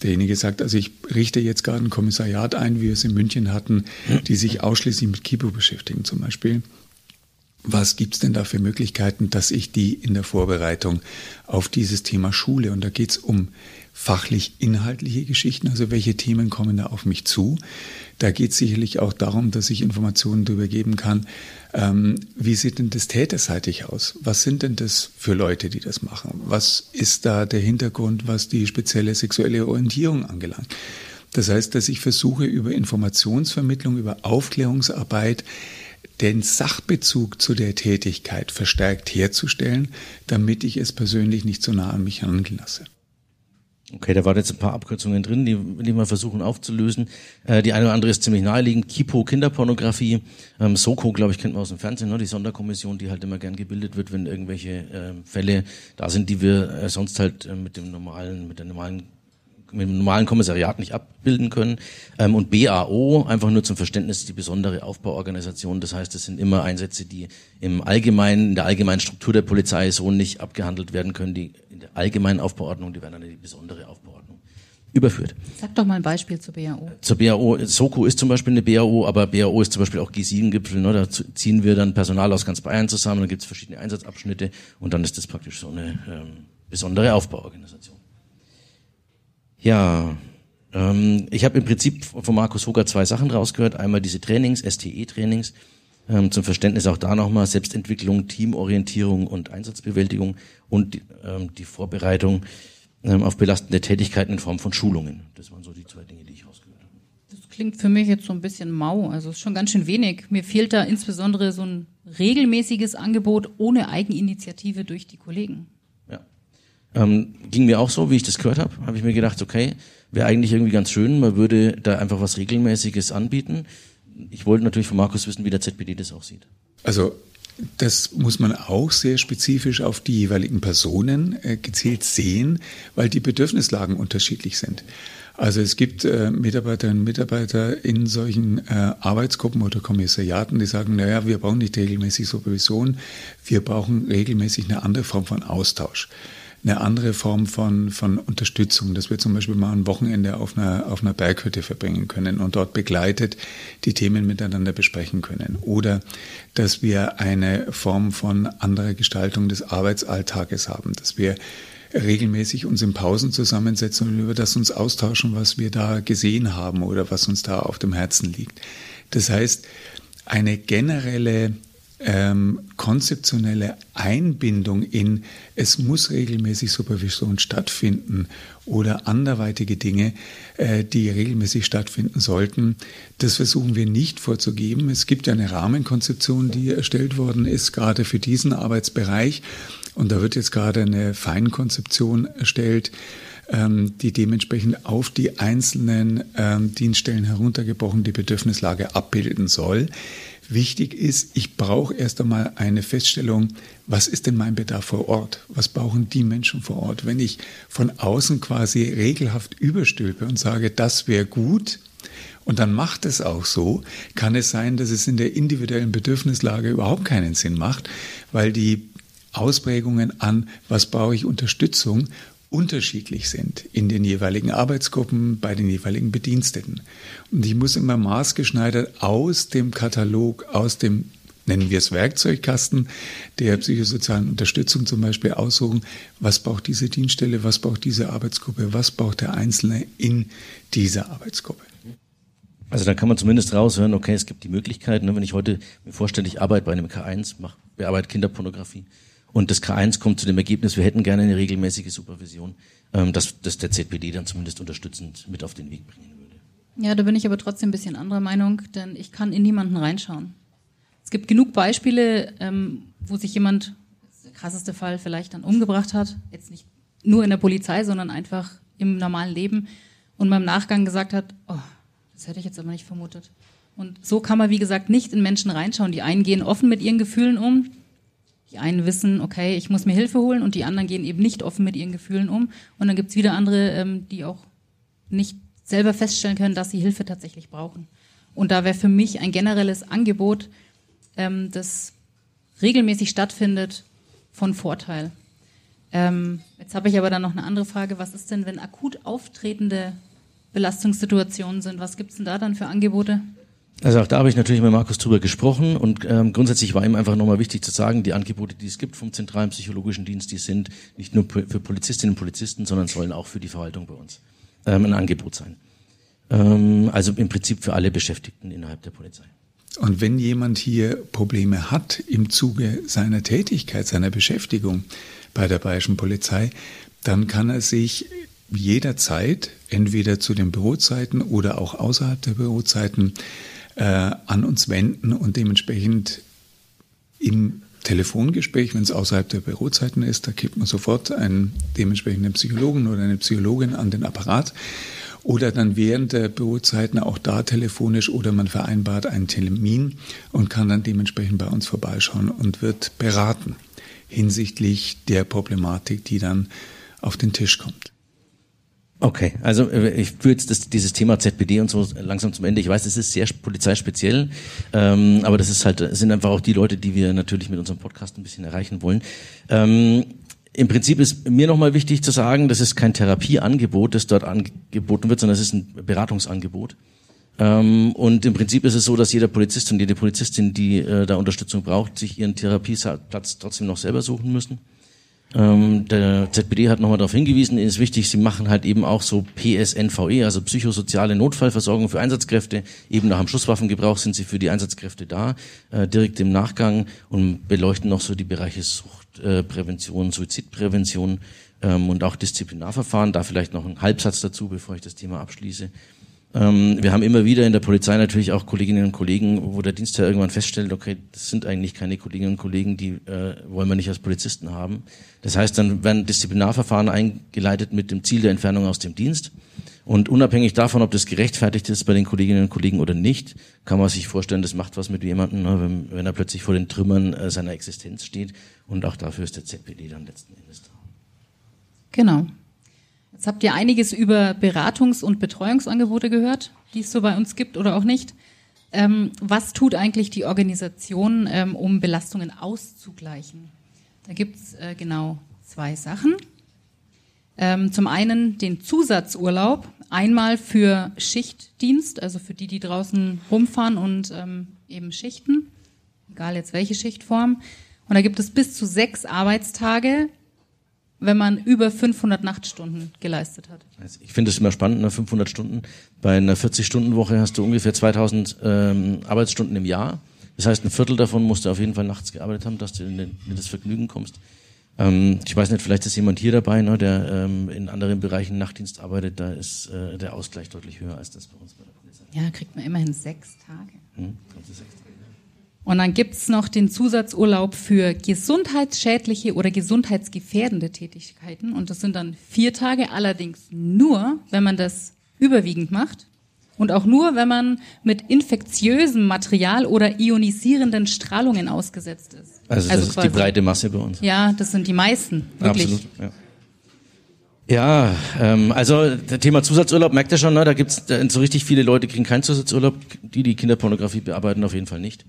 derjenige sagt, also ich richte jetzt gerade ein Kommissariat ein, wie wir es in München hatten, die sich ausschließlich mit Kibo beschäftigen zum Beispiel. Was gibt's denn da für Möglichkeiten, dass ich die in der Vorbereitung auf dieses Thema schule? Und da geht's um fachlich inhaltliche Geschichten, also welche Themen kommen da auf mich zu. Da geht es sicherlich auch darum, dass ich Informationen darüber geben kann, ähm, wie sieht denn das täterseitig aus? Was sind denn das für Leute, die das machen? Was ist da der Hintergrund, was die spezielle sexuelle Orientierung angelangt? Das heißt, dass ich versuche, über Informationsvermittlung, über Aufklärungsarbeit den Sachbezug zu der Tätigkeit verstärkt herzustellen, damit ich es persönlich nicht so nah an mich heranlasse. Okay, da waren jetzt ein paar Abkürzungen drin, die, die wir versuchen aufzulösen. Äh, die eine oder andere ist ziemlich naheliegend. Kipo, Kinderpornografie. Ähm, Soko, glaube ich, kennt man aus dem Fernsehen, ne? die Sonderkommission, die halt immer gern gebildet wird, wenn irgendwelche äh, Fälle da sind, die wir äh, sonst halt äh, mit dem normalen, mit der normalen mit dem normalen Kommissariat nicht abbilden können. Ähm, und BAO, einfach nur zum Verständnis, die besondere Aufbauorganisation. Das heißt, es sind immer Einsätze, die im allgemeinen, in der allgemeinen Struktur der Polizei so nicht abgehandelt werden können. Die in der allgemeinen Aufbauordnung, die werden dann in die besondere Aufbauordnung überführt. Sag doch mal ein Beispiel zur BAO. Zur BAO, Soko ist zum Beispiel eine BAO, aber BAO ist zum Beispiel auch G7-Gipfel. Ne? Da ziehen wir dann Personal aus ganz Bayern zusammen, dann gibt es verschiedene Einsatzabschnitte und dann ist das praktisch so eine ähm, besondere Aufbauorganisation. Ja, ähm, ich habe im Prinzip von Markus Hoger zwei Sachen rausgehört. Einmal diese Trainings, STE-Trainings, ähm, zum Verständnis auch da nochmal Selbstentwicklung, Teamorientierung und Einsatzbewältigung und ähm, die Vorbereitung ähm, auf belastende Tätigkeiten in Form von Schulungen. Das waren so die zwei Dinge, die ich rausgehört habe. Das klingt für mich jetzt so ein bisschen mau, also ist schon ganz schön wenig. Mir fehlt da insbesondere so ein regelmäßiges Angebot ohne Eigeninitiative durch die Kollegen. Ähm, ging mir auch so, wie ich das gehört habe, habe ich mir gedacht, okay, wäre eigentlich irgendwie ganz schön, man würde da einfach was Regelmäßiges anbieten. Ich wollte natürlich von Markus wissen, wie der ZPD das auch sieht. Also das muss man auch sehr spezifisch auf die jeweiligen Personen äh, gezielt sehen, weil die Bedürfnislagen unterschiedlich sind. Also es gibt äh, Mitarbeiterinnen und Mitarbeiter in solchen äh, Arbeitsgruppen oder Kommissariaten, die sagen, naja, wir brauchen nicht regelmäßig Supervision, wir brauchen regelmäßig eine andere Form von Austausch eine andere Form von, von Unterstützung, dass wir zum Beispiel mal ein Wochenende auf einer, auf einer Berghütte verbringen können und dort begleitet die Themen miteinander besprechen können. Oder dass wir eine Form von anderer Gestaltung des Arbeitsalltages haben, dass wir regelmäßig uns in Pausen zusammensetzen und über das uns austauschen, was wir da gesehen haben oder was uns da auf dem Herzen liegt. Das heißt, eine generelle ähm, konzeptionelle Einbindung in, es muss regelmäßig Supervision stattfinden oder anderweitige Dinge, äh, die regelmäßig stattfinden sollten, das versuchen wir nicht vorzugeben. Es gibt ja eine Rahmenkonzeption, die erstellt worden ist, gerade für diesen Arbeitsbereich. Und da wird jetzt gerade eine Feinkonzeption erstellt, ähm, die dementsprechend auf die einzelnen ähm, Dienststellen heruntergebrochen die Bedürfnislage abbilden soll. Wichtig ist, ich brauche erst einmal eine Feststellung, was ist denn mein Bedarf vor Ort? Was brauchen die Menschen vor Ort? Wenn ich von außen quasi regelhaft überstülpe und sage, das wäre gut, und dann macht es auch so, kann es sein, dass es in der individuellen Bedürfnislage überhaupt keinen Sinn macht, weil die Ausprägungen an, was brauche ich Unterstützung, unterschiedlich sind in den jeweiligen Arbeitsgruppen, bei den jeweiligen Bediensteten. Und ich muss immer maßgeschneidert aus dem Katalog, aus dem nennen wir es Werkzeugkasten der psychosozialen Unterstützung zum Beispiel aussuchen, was braucht diese Dienststelle, was braucht diese Arbeitsgruppe, was braucht der Einzelne in dieser Arbeitsgruppe. Also da kann man zumindest raushören, okay, es gibt die Möglichkeit, ne, wenn ich heute mir vorstelle, ich arbeite bei einem K1, mache, bearbeite Kinderpornografie und das K1 kommt zu dem Ergebnis, wir hätten gerne eine regelmäßige Supervision, ähm, dass, dass der ZPD dann zumindest unterstützend mit auf den Weg bringen würde. Ja, da bin ich aber trotzdem ein bisschen anderer Meinung, denn ich kann in niemanden reinschauen. Es gibt genug Beispiele, ähm, wo sich jemand, der krasseste Fall vielleicht dann umgebracht hat, jetzt nicht nur in der Polizei, sondern einfach im normalen Leben und beim Nachgang gesagt hat, oh, das hätte ich jetzt aber nicht vermutet. Und so kann man, wie gesagt, nicht in Menschen reinschauen. Die einen gehen offen mit ihren Gefühlen um, die einen wissen, okay, ich muss mir Hilfe holen und die anderen gehen eben nicht offen mit ihren Gefühlen um. Und dann gibt's wieder andere, ähm, die auch nicht selber feststellen können, dass sie Hilfe tatsächlich brauchen. Und da wäre für mich ein generelles Angebot, ähm, das regelmäßig stattfindet, von Vorteil. Ähm, jetzt habe ich aber dann noch eine andere Frage. Was ist denn, wenn akut auftretende Belastungssituationen sind? Was gibt's denn da dann für Angebote? Also auch da habe ich natürlich mit Markus drüber gesprochen und ähm, grundsätzlich war ihm einfach nochmal wichtig zu sagen, die Angebote, die es gibt vom zentralen psychologischen Dienst, die sind nicht nur für Polizistinnen und Polizisten, sondern sollen auch für die Verwaltung bei uns ähm, ein Angebot sein. Ähm, also im Prinzip für alle Beschäftigten innerhalb der Polizei. Und wenn jemand hier Probleme hat im Zuge seiner Tätigkeit, seiner Beschäftigung bei der Bayerischen Polizei, dann kann er sich jederzeit entweder zu den Bürozeiten oder auch außerhalb der Bürozeiten äh, an uns wenden und dementsprechend im Telefongespräch, wenn es außerhalb der Bürozeiten ist, da gibt man sofort einen dementsprechenden Psychologen oder eine Psychologin an den Apparat oder dann während der Bürozeiten auch da telefonisch oder man vereinbart einen Termin und kann dann dementsprechend bei uns vorbeischauen und wird beraten hinsichtlich der Problematik, die dann auf den Tisch kommt. Okay, also äh, ich führe jetzt das, dieses Thema ZPD und so langsam zum Ende. Ich weiß, es ist sehr polizeispeziell, ähm, aber das ist halt sind einfach auch die Leute, die wir natürlich mit unserem Podcast ein bisschen erreichen wollen. Ähm, Im Prinzip ist mir nochmal wichtig zu sagen, das ist kein Therapieangebot, das dort angeboten wird, sondern es ist ein Beratungsangebot. Ähm, und im Prinzip ist es so, dass jeder Polizist und jede Polizistin, die äh, da Unterstützung braucht, sich ihren Therapieplatz trotzdem noch selber suchen müssen. Ähm, der ZBD hat nochmal darauf hingewiesen, ist wichtig, sie machen halt eben auch so PSNVE, also psychosoziale Notfallversorgung für Einsatzkräfte. Eben nach dem Schusswaffengebrauch sind sie für die Einsatzkräfte da, äh, direkt im Nachgang und beleuchten noch so die Bereiche Suchtprävention, äh, Suizidprävention ähm, und auch Disziplinarverfahren. Da vielleicht noch ein Halbsatz dazu, bevor ich das Thema abschließe. Ähm, wir haben immer wieder in der Polizei natürlich auch Kolleginnen und Kollegen, wo der Dienstherr irgendwann feststellt, okay, das sind eigentlich keine Kolleginnen und Kollegen, die äh, wollen wir nicht als Polizisten haben. Das heißt, dann werden Disziplinarverfahren eingeleitet mit dem Ziel der Entfernung aus dem Dienst. Und unabhängig davon, ob das gerechtfertigt ist bei den Kolleginnen und Kollegen oder nicht, kann man sich vorstellen, das macht was mit jemandem, ne, wenn, wenn er plötzlich vor den Trümmern äh, seiner Existenz steht. Und auch dafür ist der ZPD dann letzten Endes da. Genau. Jetzt habt ihr einiges über Beratungs- und Betreuungsangebote gehört, die es so bei uns gibt oder auch nicht. Ähm, was tut eigentlich die Organisation, ähm, um Belastungen auszugleichen? Da gibt's äh, genau zwei Sachen. Ähm, zum einen den Zusatzurlaub, einmal für Schichtdienst, also für die, die draußen rumfahren und ähm, eben schichten, egal jetzt welche Schichtform. Und da gibt es bis zu sechs Arbeitstage wenn man über 500 Nachtstunden geleistet hat. Also ich finde es immer spannend, 500 ne, Stunden. Bei einer 40-Stunden-Woche hast du ungefähr 2000 ähm, Arbeitsstunden im Jahr. Das heißt, ein Viertel davon musst du auf jeden Fall nachts gearbeitet haben, dass du in, den, in das Vergnügen kommst. Ähm, ich weiß nicht, vielleicht ist jemand hier dabei, ne, der ähm, in anderen Bereichen Nachtdienst arbeitet. Da ist äh, der Ausgleich deutlich höher als das bei uns bei der Polizei. Ja, kriegt man immerhin sechs Tage. Hm, sechs Tage. Und dann gibt's noch den Zusatzurlaub für gesundheitsschädliche oder gesundheitsgefährdende Tätigkeiten. Und das sind dann vier Tage, allerdings nur, wenn man das überwiegend macht. Und auch nur, wenn man mit infektiösem Material oder ionisierenden Strahlungen ausgesetzt ist. Also, das also ist quasi, die breite Masse bei uns. Ja, das sind die meisten, wirklich. Absolut, ja. Ja, ähm, also das Thema Zusatzurlaub merkt ihr schon, ne? da gibt's da so richtig viele Leute kriegen keinen Zusatzurlaub, die die Kinderpornografie bearbeiten auf jeden Fall nicht.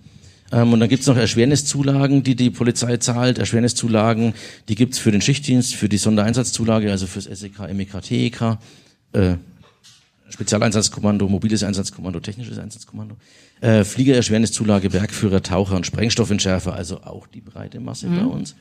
Ähm, und dann gibt's noch Erschwerniszulagen, die die Polizei zahlt. Erschwerniszulagen, die gibt's für den Schichtdienst, für die Sondereinsatzzulage, also fürs SEK, MEK, TEK, äh, Spezialeinsatzkommando, mobiles Einsatzkommando, technisches Einsatzkommando, äh, Fliegererschwerniszulage, Bergführer, Taucher und Sprengstoffentschärfer, also auch die breite Masse bei uns.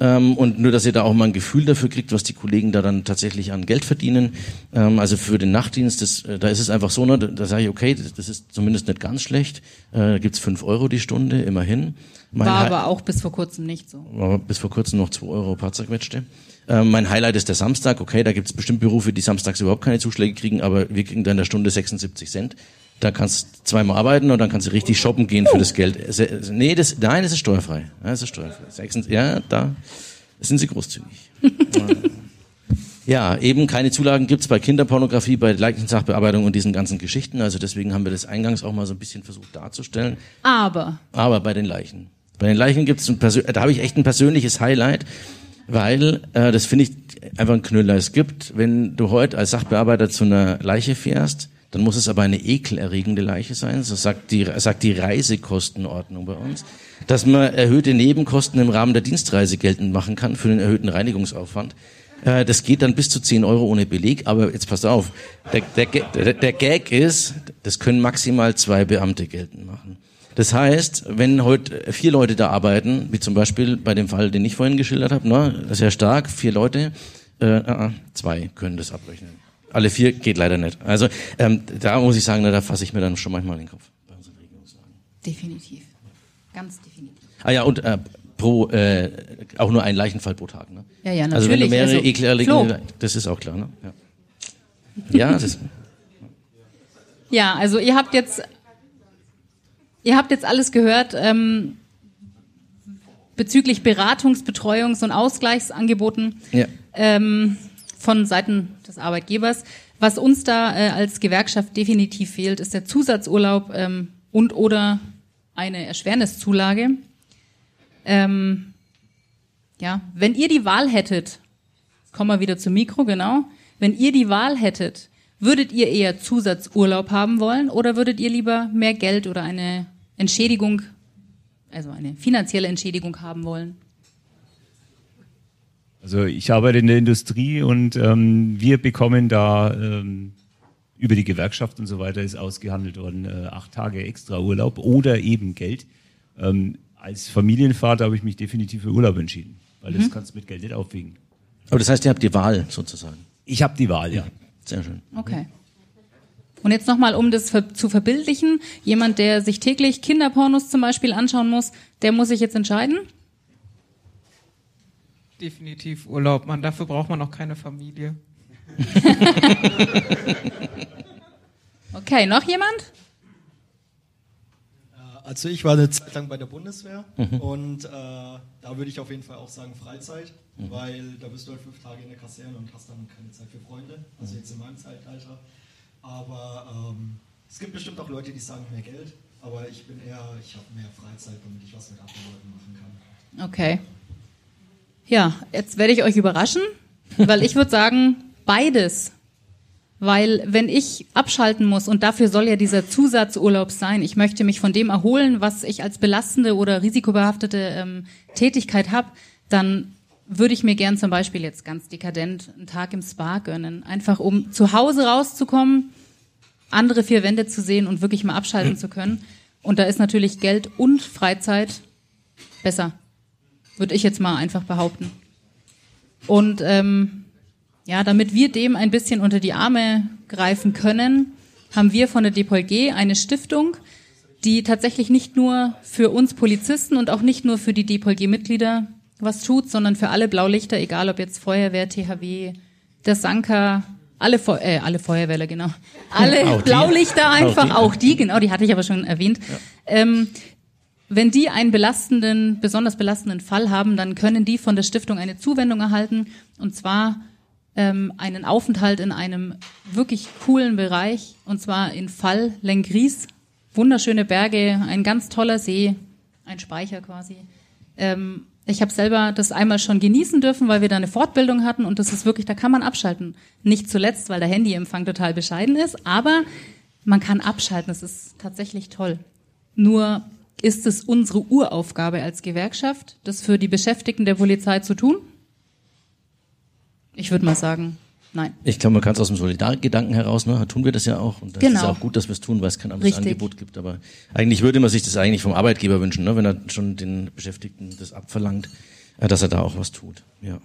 Ähm, und nur, dass ihr da auch mal ein Gefühl dafür kriegt, was die Kollegen da dann tatsächlich an Geld verdienen. Ähm, also für den Nachtdienst, das, äh, da ist es einfach so, ne, da, da sage ich, okay, das, das ist zumindest nicht ganz schlecht. Äh, gibt's fünf Euro die Stunde, immerhin. Mein War aber auch bis vor kurzem nicht so. war bis vor kurzem noch zwei Euro paar zerquetschte. Ähm, mein Highlight ist der Samstag. Okay, da gibt's bestimmt Berufe, die samstags überhaupt keine Zuschläge kriegen, aber wir kriegen da in der Stunde 76 Cent. Da kannst du zweimal arbeiten und dann kannst du richtig shoppen gehen für das Geld. Nee, das, nein, das ist steuerfrei. Ja, das ist steuerfrei. 76 Ja, da sind sie großzügig. Ja, eben keine Zulagen gibt's bei Kinderpornografie, bei Leichensachbearbeitung und diesen ganzen Geschichten. Also deswegen haben wir das eingangs auch mal so ein bisschen versucht darzustellen. Aber Aber bei den Leichen. Bei den Leichen gibt's ein Persö da habe ich echt ein persönliches Highlight, weil äh, das finde ich einfach ein Knüller. Es gibt, wenn du heute als Sachbearbeiter zu einer Leiche fährst, dann muss es aber eine ekelerregende Leiche sein. So sagt die, sagt die Reisekostenordnung bei uns, dass man erhöhte Nebenkosten im Rahmen der Dienstreise geltend machen kann für den erhöhten Reinigungsaufwand. Äh, Das geht dann bis zu 10 Euro ohne Beleg, aber jetzt passt auf, der, der, der Gag ist, das können maximal zwei Beamte geltend machen. Das heißt, wenn heute vier Leute da arbeiten, wie zum Beispiel bei dem Fall, den ich vorhin geschildert habe, ne, sehr stark, vier Leute, äh, äh, zwei können das abrechnen. Alle vier geht leider nicht. Also ähm, da muss ich sagen, da fasse ich mir dann schon manchmal den Kopf. bei unseren Regelungslagen. definitiv. Ganz definitiv. Ah ja, und äh, pro äh, auch nur ein Leichenfall pro Tag. Ne? Ja, ja, Also wenn du natürlich. mehrere Also, ekelerregende, Flo. das ist auch klar. Ne? Ja, ja das ist, Ja, also ihr habt jetzt, ihr habt jetzt alles gehört ähm, bezüglich Beratungs-, Betreuungs- und Ausgleichsangeboten ja. ähm, von Seiten des Arbeitgebers. Was uns da äh, als Gewerkschaft definitiv fehlt, ist der Zusatzurlaub ähm, und oder eine Erschwerniszulage. Ähm, ja, wenn ihr die Wahl hättet, kommen wir wieder zum Mikro, genau. Wenn ihr die Wahl hättet, würdet ihr eher Zusatzurlaub haben wollen oder würdet ihr lieber mehr Geld oder eine Entschädigung, also eine finanzielle Entschädigung haben wollen? Also ich arbeite in der Industrie und ähm, wir bekommen da ähm, über die Gewerkschaft und so weiter ist ausgehandelt worden, äh, acht Tage extra Urlaub oder eben Geld. Ähm, als Familienvater habe ich mich definitiv für Urlaub entschieden, weil das kannst du mit Geld nicht aufwiegen. Aber das heißt, ihr habt die Wahl sozusagen. Ich habe die Wahl, ja. Sehr schön. Okay. Und jetzt nochmal, um das zu verbildlichen, jemand, der sich täglich Kinderpornos zum Beispiel anschauen muss, der muss sich jetzt entscheiden. Definitiv Urlaub, man. Dafür braucht man auch keine Familie. Okay, noch jemand? Also ich war eine Zeit lang bei der Bundeswehr und äh, da würde ich auf jeden Fall auch sagen Freizeit, weil da bist du halt fünf Tage in der Kaserne und hast dann keine Zeit für Freunde, also jetzt in meinem Zeitalter. Aber ähm, es gibt bestimmt auch Leute, die sagen mehr Geld, aber ich bin eher, ich habe mehr Freizeit, damit ich was mit anderen Leuten machen kann. Okay. Ja, jetzt werde ich euch überraschen, weil ich würde sagen, beides. Weil wenn ich abschalten muss, und dafür soll ja dieser Zusatzurlaub sein, ich möchte mich von dem erholen, was ich als belastende oder risikobehaftete ähm, Tätigkeit habe, dann würde ich mir gern zum Beispiel jetzt ganz dekadent einen Tag im Spa gönnen. Einfach um zu Hause rauszukommen, andere vier Wände zu sehen und wirklich mal abschalten zu können. Und da ist natürlich Geld und Freizeit besser. Würde ich jetzt mal einfach behaupten. Und ähm, ja, damit wir dem ein bisschen unter die Arme greifen können, haben wir von der DPOLG eine Stiftung, die tatsächlich nicht nur für uns Polizisten und auch nicht nur für die DPOLG-Mitglieder was tut, sondern für alle Blaulichter, egal ob jetzt Feuerwehr, THW, der Sanka, alle, Feu äh, alle Feuerwehrler, genau. Alle Auch die. Blaulichter einfach, Auch auch die. die, genau, die hatte ich aber schon erwähnt. Ähm, wenn die einen belastenden, besonders belastenden Fall haben, dann können die von der Stiftung eine Zuwendung erhalten und zwar ähm, einen Aufenthalt in einem wirklich coolen Bereich und zwar in Fall Lengries. Wunderschöne Berge, ein ganz toller See, ein Speicher quasi. Ähm, ich habe selber das einmal schon genießen dürfen, weil wir da eine Fortbildung hatten und das ist wirklich, da kann man abschalten. Nicht zuletzt, weil der Handyempfang total bescheiden ist, aber man kann abschalten. Das ist tatsächlich toll. Nur ist es unsere Uraufgabe als Gewerkschaft, das für die Beschäftigten der Polizei zu tun? Ich würde mal sagen, nein. Ich glaube, man kann es aus dem Solidargedanken heraus, ne, tun wir das ja auch. Und das Genau. ist auch gut, dass wir es tun, weil es kein anderes Richtig. Angebot gibt. Aber eigentlich würde man sich das eigentlich vom Arbeitgeber wünschen, ne, wenn er schon den Beschäftigten das abverlangt, äh, dass er da auch was tut. Ja.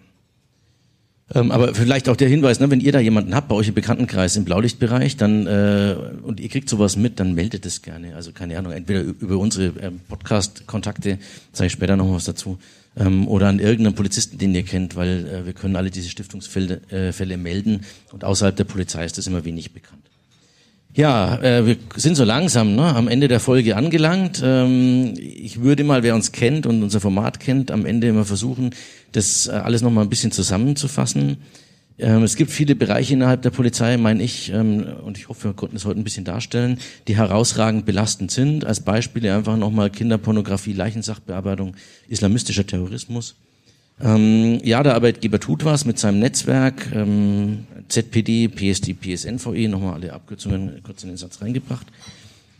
Ähm, aber vielleicht auch der Hinweis, ne, wenn ihr da jemanden habt bei euch im Bekanntenkreis im Blaulichtbereich, dann äh, und ihr kriegt sowas mit, dann meldet es gerne. Also keine Ahnung, entweder über unsere ähm, Podcast-Kontakte, sage ich später noch was dazu, ähm, oder an irgendeinen Polizisten, den ihr kennt, weil äh, wir können alle diese Stiftungsfälle äh, Fälle melden und außerhalb der Polizei ist das immer wenig bekannt. Ja, äh, wir sind so langsam ne, am Ende der Folge angelangt. Ähm, ich würde mal, wer uns kennt und unser Format kennt, am Ende immer versuchen, das äh, alles nochmal ein bisschen zusammenzufassen. Ähm, es gibt viele Bereiche innerhalb der Polizei, meine ich, ähm, und ich hoffe, wir konnten es heute ein bisschen darstellen, die herausragend belastend sind. Als Beispiele einfach nochmal Kinderpornografie, Leichensachbearbeitung, islamistischer Terrorismus. Ähm, ja, der Arbeitgeber tut was mit seinem Netzwerk, ZPD, PSD, PSNVE, nochmal alle Abkürzungen kurz in den Satz reingebracht.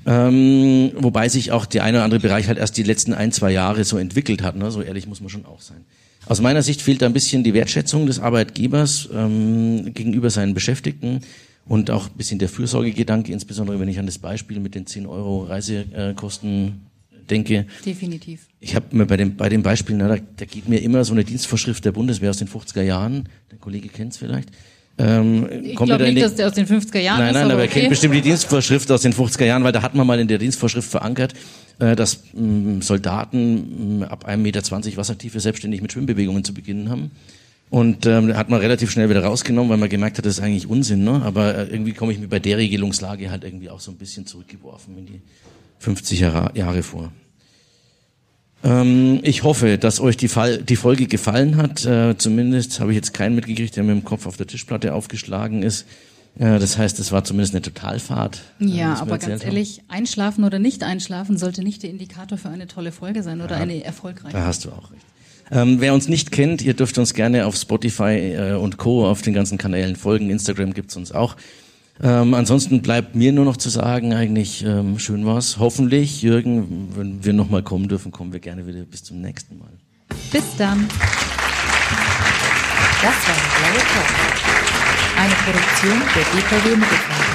Wobei sich auch der eine oder andere Bereich halt erst die letzten ein, zwei Jahre so entwickelt hat. Ne? So ehrlich muss man schon auch sein. Aus meiner Sicht fehlt da ein bisschen die Wertschätzung des Arbeitgebers ähm, gegenüber seinen Beschäftigten und auch ein bisschen der Fürsorgegedanke, insbesondere wenn ich an das Beispiel mit den 10 Euro Reisekosten denke. Definitiv. Ich habe mir bei dem, bei dem Beispiel, na, da, da geht mir immer so eine Dienstvorschrift der Bundeswehr aus den 50er Jahren, der Kollege kennt's vielleicht. Ähm, Ich glaube nicht, dass der aus den 50er Jahren Nein, ist, nein, aber, aber er okay. kennt bestimmt die Dienstvorschrift aus den 50er Jahren, weil da hat man mal in der Dienstvorschrift verankert, äh, dass mh, Soldaten mh, ab 1,20 Meter Wassertiefe selbstständig mit Schwimmbewegungen zu beginnen haben. Und ähm, hat man relativ schnell wieder rausgenommen, weil man gemerkt hat, das ist eigentlich Unsinn. Ne? Aber äh, irgendwie komme ich mir bei der Regelungslage halt irgendwie auch so ein bisschen zurückgeworfen in die 50er Jahre vor. Ähm, ich hoffe, dass euch die, Fall, die Folge gefallen hat. Äh, zumindest habe ich jetzt keinen mitgekriegt, der mit dem Kopf auf der Tischplatte aufgeschlagen ist. Äh, das heißt, es war zumindest eine Totalfahrt. äh, Ja, aber ganz haben. ehrlich, einschlafen oder nicht einschlafen sollte nicht der Indikator für eine tolle Folge sein oder eine erfolgreiche. Da hast du auch recht. Ähm, wer uns nicht kennt, ihr dürft uns gerne auf Spotify äh, und Co. auf den ganzen Kanälen folgen. Instagram gibt's uns auch. Ähm, ansonsten bleibt mir nur noch zu sagen, eigentlich ähm, schön war's. Hoffentlich, Jürgen, wenn wir nochmal kommen dürfen, kommen wir gerne wieder. Bis zum nächsten Mal. Bis dann. Das war Blaue Talk. Eine Produktion der DKW Mittelfranken.